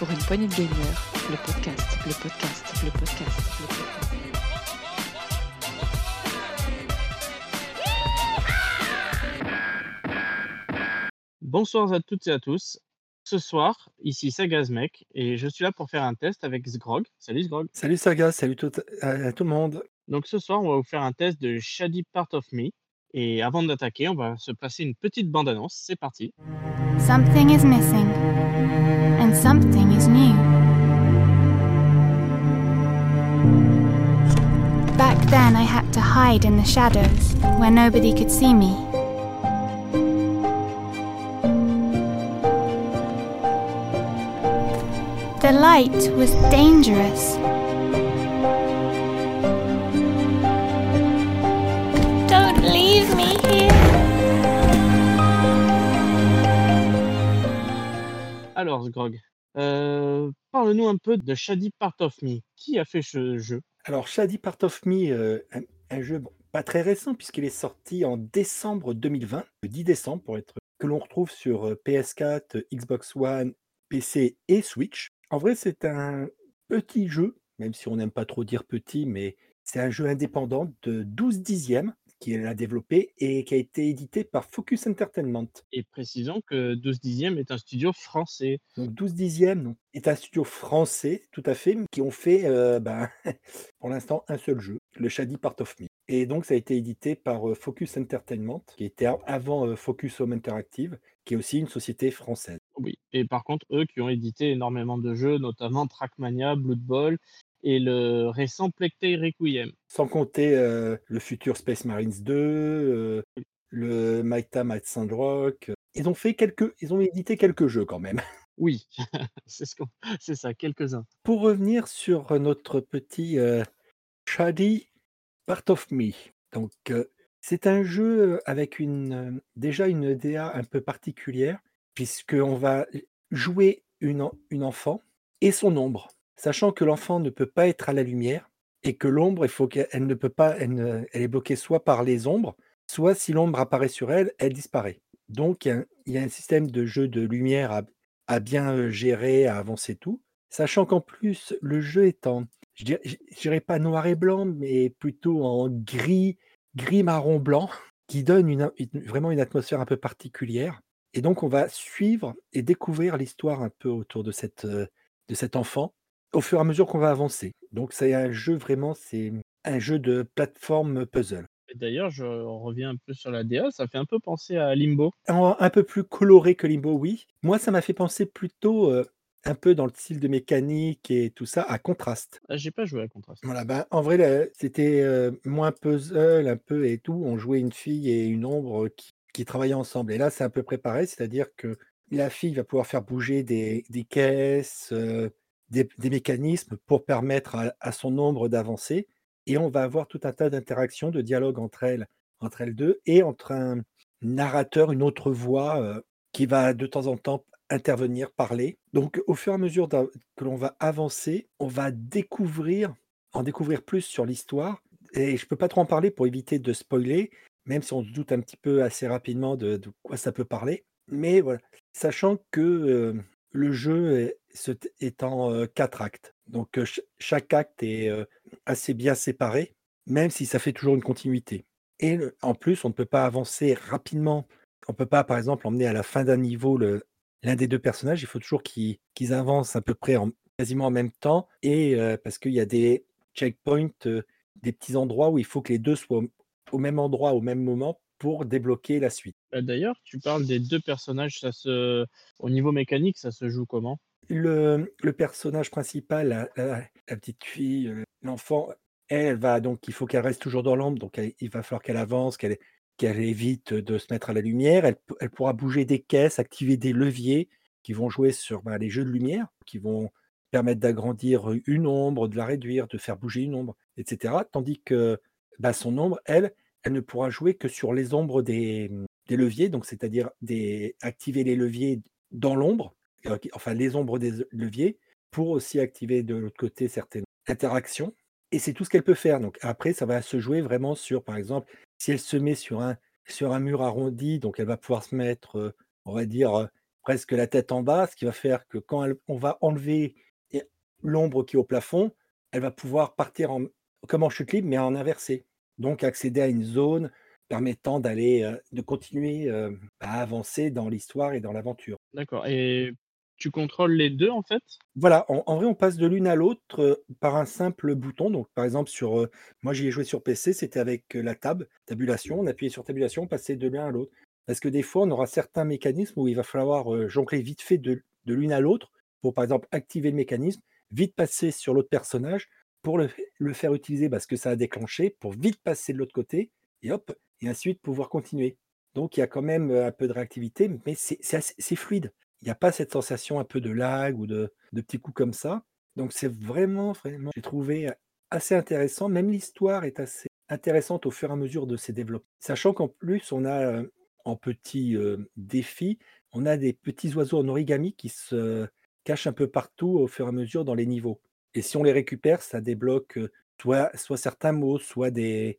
pour une poignée de gamers, le podcast, le podcast, le podcast, le podcast. Bonsoir à toutes et à tous. Ce soir, ici Sagazmec et je suis là pour faire un test avec Sgrog. Salut Sgrog. Salut Saga, salut tout, à, à tout le monde. Donc ce soir, on va vous faire un test de Shady Part of Me. Et avant d'attaquer, on va se passer une petite bande-annonce. C'est parti. Something is missing, and something is new. Back then, I had to hide in the shadows where nobody could see me. The light was dangerous. Me here. Alors Sgrog, euh, parle-nous un peu de Shady Part of Me. Qui a fait ce jeu? Alors, Shady Part of Me, euh, un, un jeu bon, pas très récent puisqu'il est sorti en décembre 2020, le 10 décembre pour être que l'on retrouve sur euh, PS4, Xbox One, PC et Switch. En vrai, c'est un petit jeu, même si on n'aime pas trop dire petit, mais c'est un jeu indépendant de 12 dixièmes qu'il a développé et qui a été édité par Focus Entertainment. Et précisons que 12 dixièmes est un studio français. Donc 12 dixièmes est un studio français, tout à fait, qui ont fait euh, ben, pour l'instant un seul jeu, le Shady Part of Me. Et donc ça a été édité par euh, Focus Entertainment, qui était avant euh, Focus Home Interactive, qui est aussi une société française. Oui. Et par contre, eux qui ont édité énormément de jeux, notamment Trackmania, Blood Bowl et le récent Tale Requiem. Sans compter euh, le futur Space Marines 2, euh, le Time at Sandrock. Ils ont fait quelques, ils ont édité quelques jeux quand même. Oui, c'est ce ça, quelques-uns. Pour revenir sur notre petit euh, Shady Part of Me. Donc, euh, c'est un jeu euh, avec une, euh, déjà une DA un peu particulière, puisqu'on va jouer une, une enfant et son ombre, sachant que l'enfant ne peut pas être à la lumière et que l'ombre, il ne peut pas, elle, est bloquée soit par les ombres, soit si l'ombre apparaît sur elle, elle disparaît. Donc, il y a un, système de jeu de lumière à, bien euh, gérer, à avancer tout, sachant qu'en plus, le jeu est en, je dirais, dirais pas noir et blanc, mais plutôt en gris, gris marron blanc, qui donne vraiment une atmosphère un peu particulière. Et donc, on va suivre et découvrir l'histoire un peu autour de, cette, euh, de cet enfant au fur et à mesure qu'on va avancer. Donc, c'est un jeu vraiment, c'est un jeu de plateforme puzzle. D'ailleurs, je reviens un peu sur la DA, ça fait un peu penser à Limbo. Un peu plus coloré que Limbo, oui. Moi, ça m'a fait penser plutôt euh, un peu dans le style de mécanique et tout ça, à contraste. Ah, j'ai pas joué à Contrast. Voilà, ben, en vrai, c'était euh, moins puzzle un peu et tout. On jouait une fille et une ombre qui, qui travaillaient ensemble. Et là, c'est un peu préparé, c'est-à-dire que la fille va pouvoir faire bouger des, des caisses, euh, des, mécanismes pour permettre à, son ombre d'avancer. Et on va avoir tout un tas d'interactions, de dialogues entre elles, entre elles deux, et entre un narrateur, une autre voix euh, qui va de temps en temps intervenir, parler. Donc, au fur et à mesure que l'on va avancer, on va découvrir, en découvrir plus sur l'histoire. Et je peux pas trop en parler pour éviter de spoiler, même si on se doute un petit peu assez rapidement de, de quoi ça peut parler. Mais voilà, sachant que euh, le jeu est, en quatre actes. Donc, ch- chaque acte est assez bien séparé, même si ça fait toujours une continuité. Et en plus, on ne peut pas avancer rapidement. On ne peut pas, par exemple, emmener à la fin d'un niveau l'un des deux personnages. Il faut toujours qu'ils avancent à peu près en, quasiment en même temps. Et parce qu'il y a des checkpoints, des petits endroits où il faut que les deux soient au même endroit au même moment pour débloquer la suite. Euh, D'ailleurs, tu parles des deux personnages, ça se... au niveau mécanique, ça se joue comment? Le, le personnage principal, la, la- la petite fille, euh, l'enfant, elle, elle va donc, il faut qu'elle reste toujours dans l'ombre, donc elle- il va falloir qu'elle avance, qu'elle évite de se mettre à la lumière. Elle, pourra bouger des caisses, activer des leviers qui vont jouer sur ben, les jeux de lumière, qui vont permettre d'agrandir une ombre, de la réduire, de faire bouger une ombre, etc. Tandis que ben, son ombre, elle, elle ne pourra jouer que sur les ombres des, des leviers, donc c'est-à-dire activer les leviers dans l'ombre, enfin les ombres des leviers, pour aussi activer de l'autre côté certaines interactions. Et c'est tout ce qu'elle peut faire. Après, ça va se jouer vraiment sur, par exemple, si elle se met sur un, sur un mur arrondi, donc elle va pouvoir se mettre, on va dire, presque la tête en bas, ce qui va faire que quand on va enlever l'ombre qui est au plafond, elle va pouvoir partir comme en chute libre, mais en inversé. Donc accéder à une zone permettant d'aller, euh, de continuer euh, à avancer dans l'histoire et dans l'aventure. D'accord et tu contrôles les 2 en fait? Voilà, en, en vrai, on passe de l'une à l'autre euh, par un simple bouton. Donc, par exemple, sur, euh, moi, j'y ai joué sur PC, c'était avec euh, la tab, tabulation. On appuyait sur tabulation, on passait de l'un à l'autre. Parce que des fois, on aura certains mécanismes où il va falloir jongler vite fait de, de l'une à l'autre pour, par exemple, activer le mécanisme, vite passer sur l'autre personnage pour le, faire utiliser parce que ça a déclenché, pour vite passer de l'autre côté et hop, et ensuite pouvoir continuer. Donc, il y a quand même euh, un peu de réactivité, mais c'est fluide. Il n'y a pas cette sensation un peu de lag ou de, petits coups comme ça. Donc c'est vraiment, vraiment, j'ai trouvé assez intéressant. Même l'histoire est assez intéressante au fur et à mesure de ses développements. Sachant qu'en plus, on a euh, en petit euh, défi, on a des petits oiseaux en origami qui se cachent un peu partout au fur et à mesure dans les niveaux. Et si on les récupère, ça débloque soit, soit certains mots, soit des,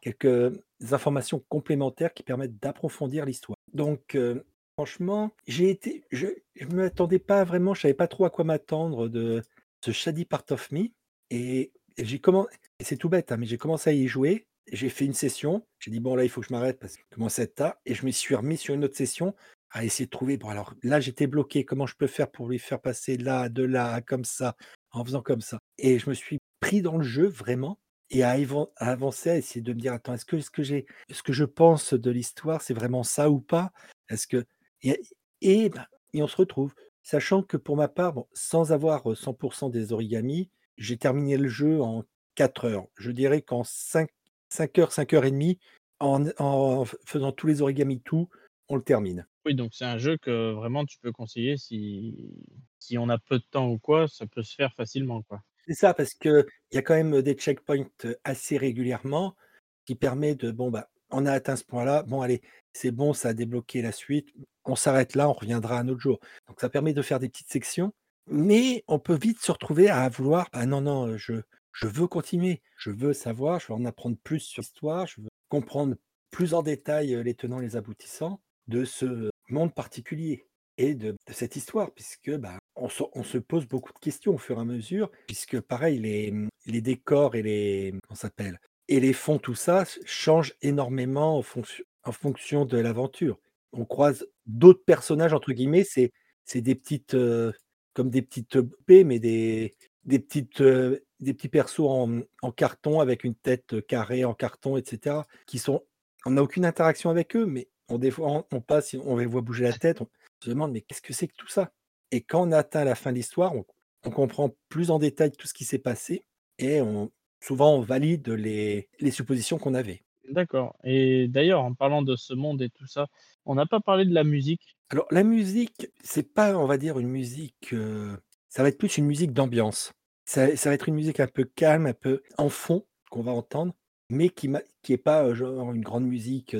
quelques informations complémentaires qui permettent d'approfondir l'histoire. Donc, euh, franchement, j'ai été, je ne m'attendais pas vraiment, je savais pas trop à quoi m'attendre de ce Shady Part of Me. Et, et j'ai commencé, c'est tout bête, hein, mais j'ai commencé à y jouer. J'ai fait une session. J'ai dit, bon, là, il faut que je m'arrête parce que commence à être tard. Et je me suis remis sur une autre session à essayer de trouver. Bon, alors là, j'étais bloqué. Comment je peux faire pour lui faire passer là, de là, comme ça, en faisant comme ça. Et je me suis pris dans le jeu vraiment et à, avancer, à essayer de me dire attends, est-ce que ce que j'ai, que je pense de l'histoire, c'est vraiment ça ou pas? Est-ce que et, et, ben, on se retrouve, sachant que pour ma part, bon, sans avoir euh, 100% des origamis, j'ai terminé le jeu en 4 heures. Je dirais qu'en 5, 5 heures, 5 heures et demie, en, en faisant tous les origamis, tout, on le termine. Oui, donc c'est un jeu que vraiment tu peux conseiller si si on a peu de temps ou quoi, ça peut se faire facilement, quoi. C'est ça, parce qu'il y a quand même des checkpoints assez régulièrement qui permet de, bon, bah, on a atteint ce point-là, bon, allez, c'est bon, ça a débloqué la suite, on s'arrête là, on reviendra un autre jour. Donc ça permet de faire des petites sections, mais on peut vite se retrouver à vouloir, bah non, non, je, je veux continuer, je veux savoir, je veux en apprendre plus sur l'histoire, je veux comprendre plus en détail les tenants et les aboutissants de ce monde particulier et de, cette histoire, puisque bah, on, se, on se pose beaucoup de questions au fur et à mesure, puisque pareil, les, les décors et les, comment ça s'appelle, et les fonds, tout ça change énormément en fonction, de l'aventure. On croise d'autres personnages, entre guillemets, c'est, c'est des petites, comme des petites poupées, mais des, des, petites, des petits persos en, en carton avec une tête carrée en carton, etc., qui sont, on n'a aucune interaction avec eux, mais on, des fois, on, passe, on les voit bouger la tête, on se demande, mais qu'est-ce que c'est que tout ça? Et quand on atteint la fin de l'histoire, on, on comprend plus en détail tout ce qui s'est passé et on, souvent on valide les, les suppositions qu'on avait. D'accord et d'ailleurs, en parlant de ce monde et tout ça, on n'a pas parlé de la musique? Alors la musique, c'est pas, on va dire, une musique, euh, ça va être plus une musique d'ambiance. Ça, ça va être une musique un peu calme, un peu en fond qu'on va entendre, mais qui n'est qui pas euh, genre une grande musique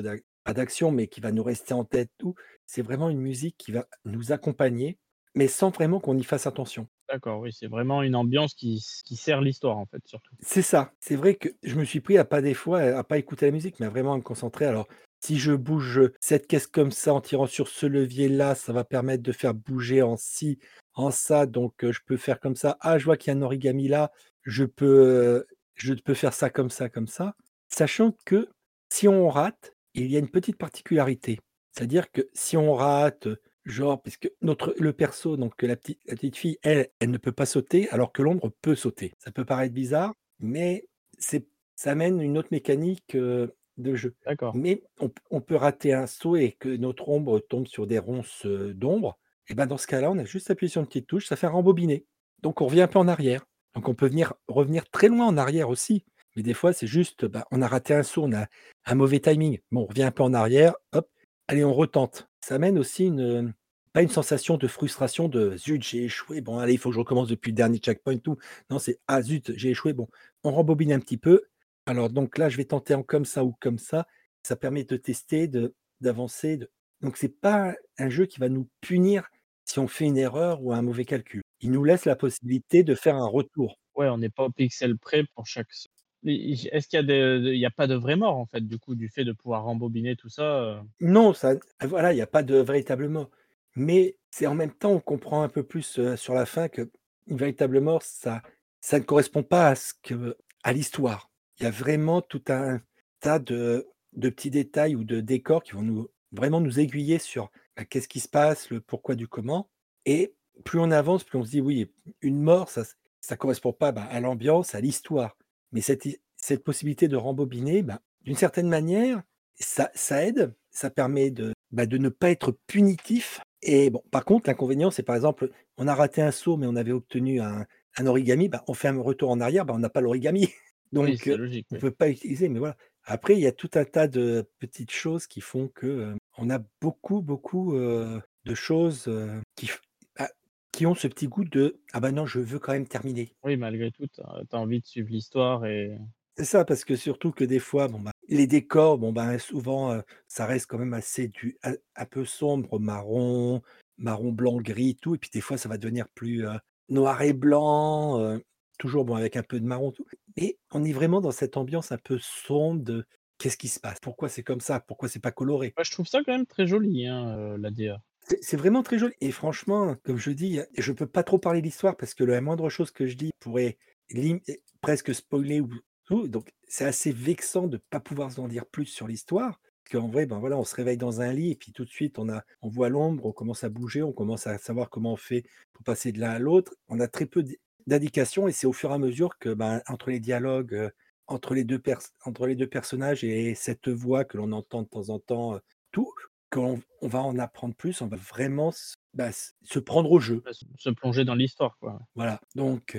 d'action, mais qui va nous rester en tête. Tout. C'est vraiment une musique qui va nous accompagner, mais sans vraiment qu'on y fasse attention. D'accord, oui, c'est vraiment une ambiance qui sert l'histoire, en fait, surtout. C'est ça. C'est vrai que je me suis pris à pas des fois à pas écouter la musique, mais à vraiment me concentrer. Alors, si je bouge cette caisse comme ça en tirant sur ce levier-là, ça va permettre de faire bouger en ci, en ça. Donc, euh, je peux faire comme ça. Ah, je vois qu'il y a un origami là. Je peux, euh, je peux faire ça comme ça, comme ça. Sachant que si on rate, il y a une petite particularité. C'est-à-dire que si on rate, genre, puisque notre, le perso, donc la petite, la petite fille, elle, elle ne peut pas sauter, alors que l'ombre peut sauter. Ça peut paraître bizarre, mais ça amène une autre mécanique euh, de jeu. D'accord. Mais on, on peut rater un saut et que notre ombre tombe sur des ronces d'ombre. Et ben dans ce cas-là, on a juste appuyé sur une petite touche, ça fait un rembobiné. Donc on revient un peu en arrière. Donc on peut venir, revenir très loin en arrière aussi. Mais des fois, c'est juste, bah, on a raté un saut, on a un mauvais timing. Bon, on revient un peu en arrière, hop, allez, on retente. Ça amène aussi une, pas une sensation de frustration de zut, j'ai échoué. Bon, allez, il faut que je recommence depuis le dernier checkpoint, tout. Non, c'est ah zut, j'ai échoué. Bon, on rembobine un petit peu. Alors, donc là, je vais tenter en comme ça ou comme ça. Ça permet de tester, de, d'avancer. De... Donc, c'est pas un jeu qui va nous punir si on fait une erreur ou un mauvais calcul. Il nous laisse la possibilité de faire un retour. Ouais, on n'est pas au pixel près pour chaque est-ce qu'il y a de de il y a pas de vraie mort, en fait, du coup, du fait de pouvoir rembobiner tout ça, heu? Non, ça, voilà, il n'y a pas de véritable mort. mais c'est en même temps, on comprend un peu plus, heu, sur la fin que véritablement ça ça ne correspond pas à ce que à l'histoire. Il y a vraiment tout un tas de de petits détails ou de décors qui vont nous vraiment nous aiguiller sur, bah, qu'est-ce qui se passe, le pourquoi du comment et plus on avance, plus on se dit: «Oui, une mort, ça ça correspond pas, bah, à l'ambiance, à l'histoire». Mais cette cette possibilité de rembobiner, bah, d'une certaine manière, ça aide, ça permet de, de ne pas être punitif et bon, par contre, l'inconvénient, c'est par exemple, on a raté un saut, mais on avait obtenu un un origami, on fait un retour en arrière, on n'a pas l'origami. Oui, Donc, logique, on oui. peut pas utiliser, mais voilà. Après, il y a tout un tas de petites choses qui font que, on a beaucoup, beaucoup, de choses, qui bah, qui ont ce petit goût de: «Ah bah non, je veux quand même terminer». Oui, malgré tout, tu as envie de suivre l'histoire et C'est ça, parce que surtout que des fois, bon, bah, les décors, bon, ben, souvent, ça reste quand même assez du un un peu sombre, marron, marron, blanc, gris, tout et puis des fois, ça va devenir plus, noir et blanc, toujours, bon, avec un peu de marron, tout. Mais on est vraiment dans cette ambiance un peu sombre de: «Qu'est-ce qui se passe? Pourquoi c'est comme ça? Pourquoi c'est pas coloré?» ouais, je trouve ça quand même très joli, hein, heu, la DA. C'est c'est vraiment très joli et franchement, comme je dis, je peux pas trop parler de l'histoire parce que la moindre chose que je dis pourrait lim et presque spoiler ou tout, donc c'est assez vexant de pas pouvoir en dire plus sur l'histoire. Parce qu'en vrai, ben, voilà, on se réveille dans un lit et puis tout de suite on a on voit l'ombre, on commence à bouger, on commence à savoir comment on fait pour passer de l'un à l'autre. On a très peu d'in d'indications et c'est au fur et à mesure que, ben, entre les dialogues, entre les 2 pers entre les 2 personnages et cette voix que l'on entend de temps en temps, tout, qu'on on va en apprendre plus, on va vraiment bah, s se prendre au jeu. Ouais, se plonger dans l'histoire, quoi. Voilà, donc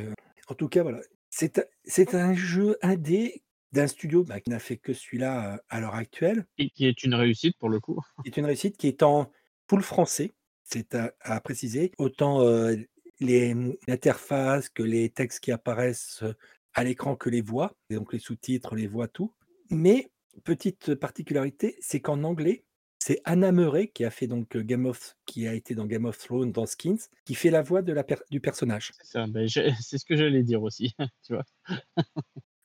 en tout cas, voilà. C'est un jeu indé d'un studio, bah, qui n'a fait que celui-là, à l'heure actuelle, Et qui est une réussite pour le coup. qui est une réussite, qui est en full français, c'est à à préciser. Autant, l'interface que les textes qui apparaissent, à l'écran que les voix, et donc les sous-titres, les voix, tout. Mais petite particularité, c'est qu'en anglais, c'est Anna Murray qui a fait donc, Game of qui a été dans Game of Thrones dans Skins, qui fait la voix de la per du personnage. C'est ça, c'est ce que j'allais dire aussi, tu vois?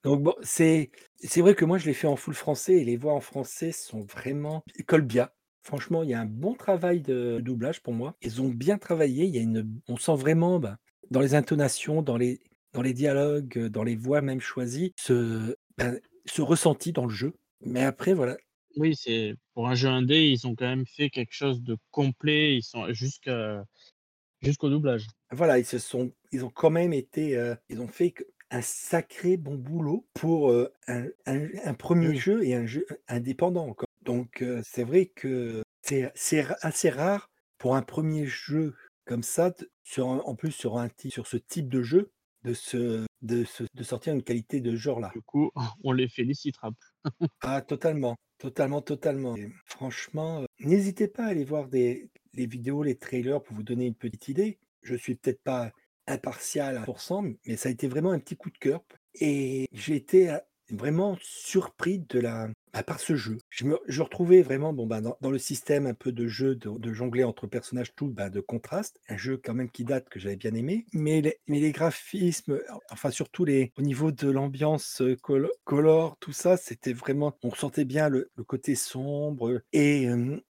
Donc bon, c'est c'est vrai que moi je l'ai fait en full français et les voix en français sont vraiment collent bien. Franchement, il y a un bon travail de doublage pour moi. Ils ont bien travaillé, il y a une on sent vraiment, bah, dans les intonations, dans les dans les dialogues, heu, dans les voix même choisies, ce, ben, ce ressenti dans le jeu. Mais après voilà, Oui, c'est pour un jeu indé, ils ont quand même fait quelque chose de complet, ils sont jusqu'à jusqu'au doublage. voilà, ils se sont ils ont quand même été, heu, ils ont fait un sacré bon boulot pour, heu, un un un Oui, 1 oui. jeu et un jeu indépendant encore. Donc c'est vrai que c'est assez rare pour un premier jeu comme ça sur un en plus sur un sur ce type de jeu, de de sortir une qualité de ce genre-là. Du coup, on les félicitera. Ah totalement, totalement, totalement et franchement, n'hésitez pas à aller voir des les vidéos, les trailers pour vous donner une petite idée. Je suis peut-être pas impartial à 100 mais ça a été vraiment un petit coup de cœur et j'ai été, vraiment surpris de la par ce jeu. Je me je retrouvais vraiment bon, bah, dans dans le système un peu de jeu de jongler entre personnages tout, bah, de contraste, un jeu quand même qui date que j'avais bien aimé, mais les mais les graphismes, enfin surtout les au niveau de l'ambiance, colo color, tout ça, c'était vraiment on ressentait bien le le côté sombre, et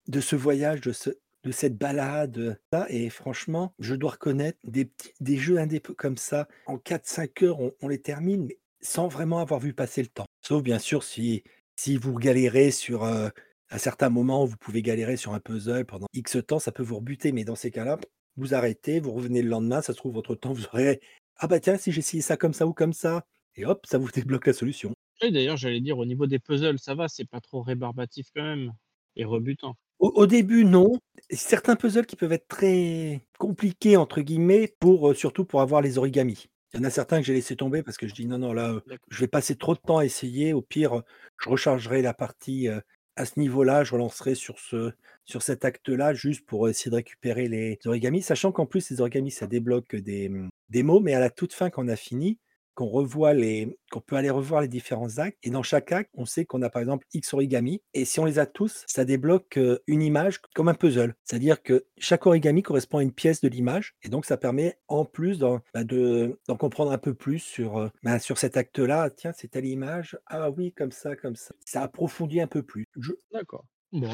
de ce voyage, de ce de cette balade, là. Et franchement, je dois reconnaître des petits des jeux p comme ça, en 4-5 heures, on les termine, sans vraiment avoir vu passer le temps. Sauf bien sûr si si vous galérez sur, heu, à certains moments, vous pouvez galérer sur un puzzle pendant X temps, ça peut vous rebuter, mais dans ces cas-là, vous arrêtez, vous revenez le lendemain, ça se trouve entre temps vous aurez: «Ah bah tiens, si j'essayais ça comme ça ou comme ça» et hop, ça vous débloque la solution. Et d'ailleurs, j'allais dire au niveau des puzzles, ça va, c'est pas trop rébarbatif quand même et rebutant. Au au début, non. Certains puzzles qui peuvent être très «compliqués» entre guillemets pour, surtout pour avoir les origamis. Il y en a certains que j'ai laissé tomber parce que je dis: «Non, non, là, D'accord. je vais passer trop de temps à essayer. Au pire, heu, je rechargerai la partie, heu, à ce niveau-là, je relancerai sur ce sur cet acte-là juste pour essayer de récupérer les origamis». Sachant qu'en plus les origamis, ça débloque des, mmh, des mots, mais à la toute fin quand on a fini, qu'on revoit les qu'on peut aller revoir les différents actes et dans chaque acte, on sait qu'on a par exemple X origamis et si on les a tous, ça débloque, heu, une image comme un puzzle. C'est-à-dire que chaque origami correspond à une pièce de l'image et donc ça permet en plus d'en bah, de d'en comprendre un peu plus sur, heu, bah, sur cet acte-là. Tiens, c'est telle image. Ah oui, comme ça, comme ça. Ça approfondit un peu plus. Je D'accord. Bon,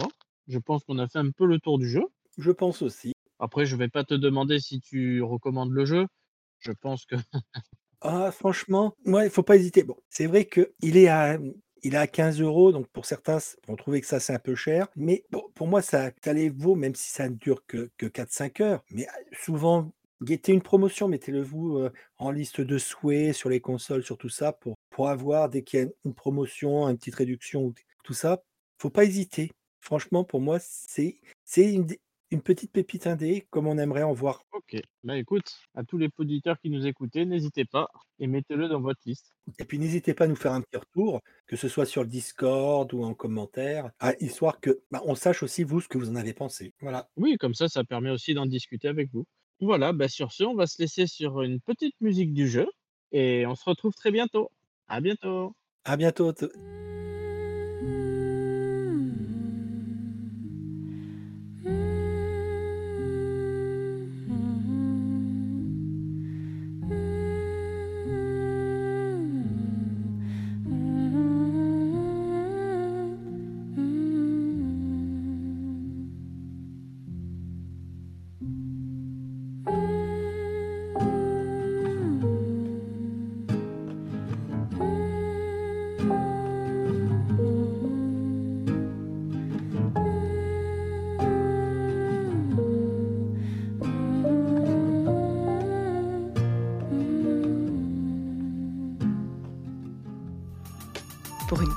je pense qu'on a fait un peu le tour du jeu. je pense aussi. Après, je vais pas te demander si tu recommandes le jeu. Je pense que Ah franchement, ouais, il faut pas hésiter. C'est vrai qu'il est à il est à 15 €, donc pour certains, c vont trouver que ça, c'est un peu cher. Mais bon, pour moi, ça ça les vaut, même si ça ne dure que que 4-5 heures. Mais a souvent, guettez une promotion, mettez-le vous, heu, en liste de souhaits sur les consoles, sur tout ça, pour avoir dès qu'il y a une promotion, une petite réduction ou tout ça, faut pas hésiter. Franchement, pour moi, c'est c'est une une petite pépite indé, comme on aimerait en voir. OK. Bah, écoute, à tous les auditeurs qui nous écoutaient, n'hésitez pas et mettez-le dans votre liste. Et puis n'hésitez pas à nous faire un petit retour, que ce soit sur le Discord ou en commentaire, histoire que, bah, on sache aussi vous, ce que vous en avez pensé. Voilà. Oui, comme ça, ça permet aussi d'en discuter avec vous. Voilà, bah, sur ce, on va se laisser sur une petite musique du jeu et on se retrouve très bientôt. À bientôt. À bientôt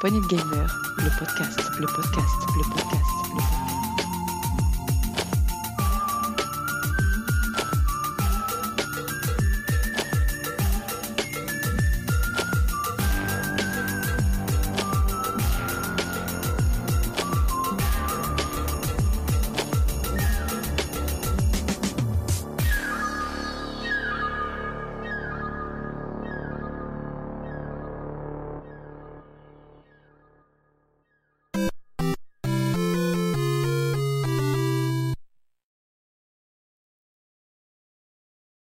poignée gamer, le podcast, le podcast, le podcast, le podcast.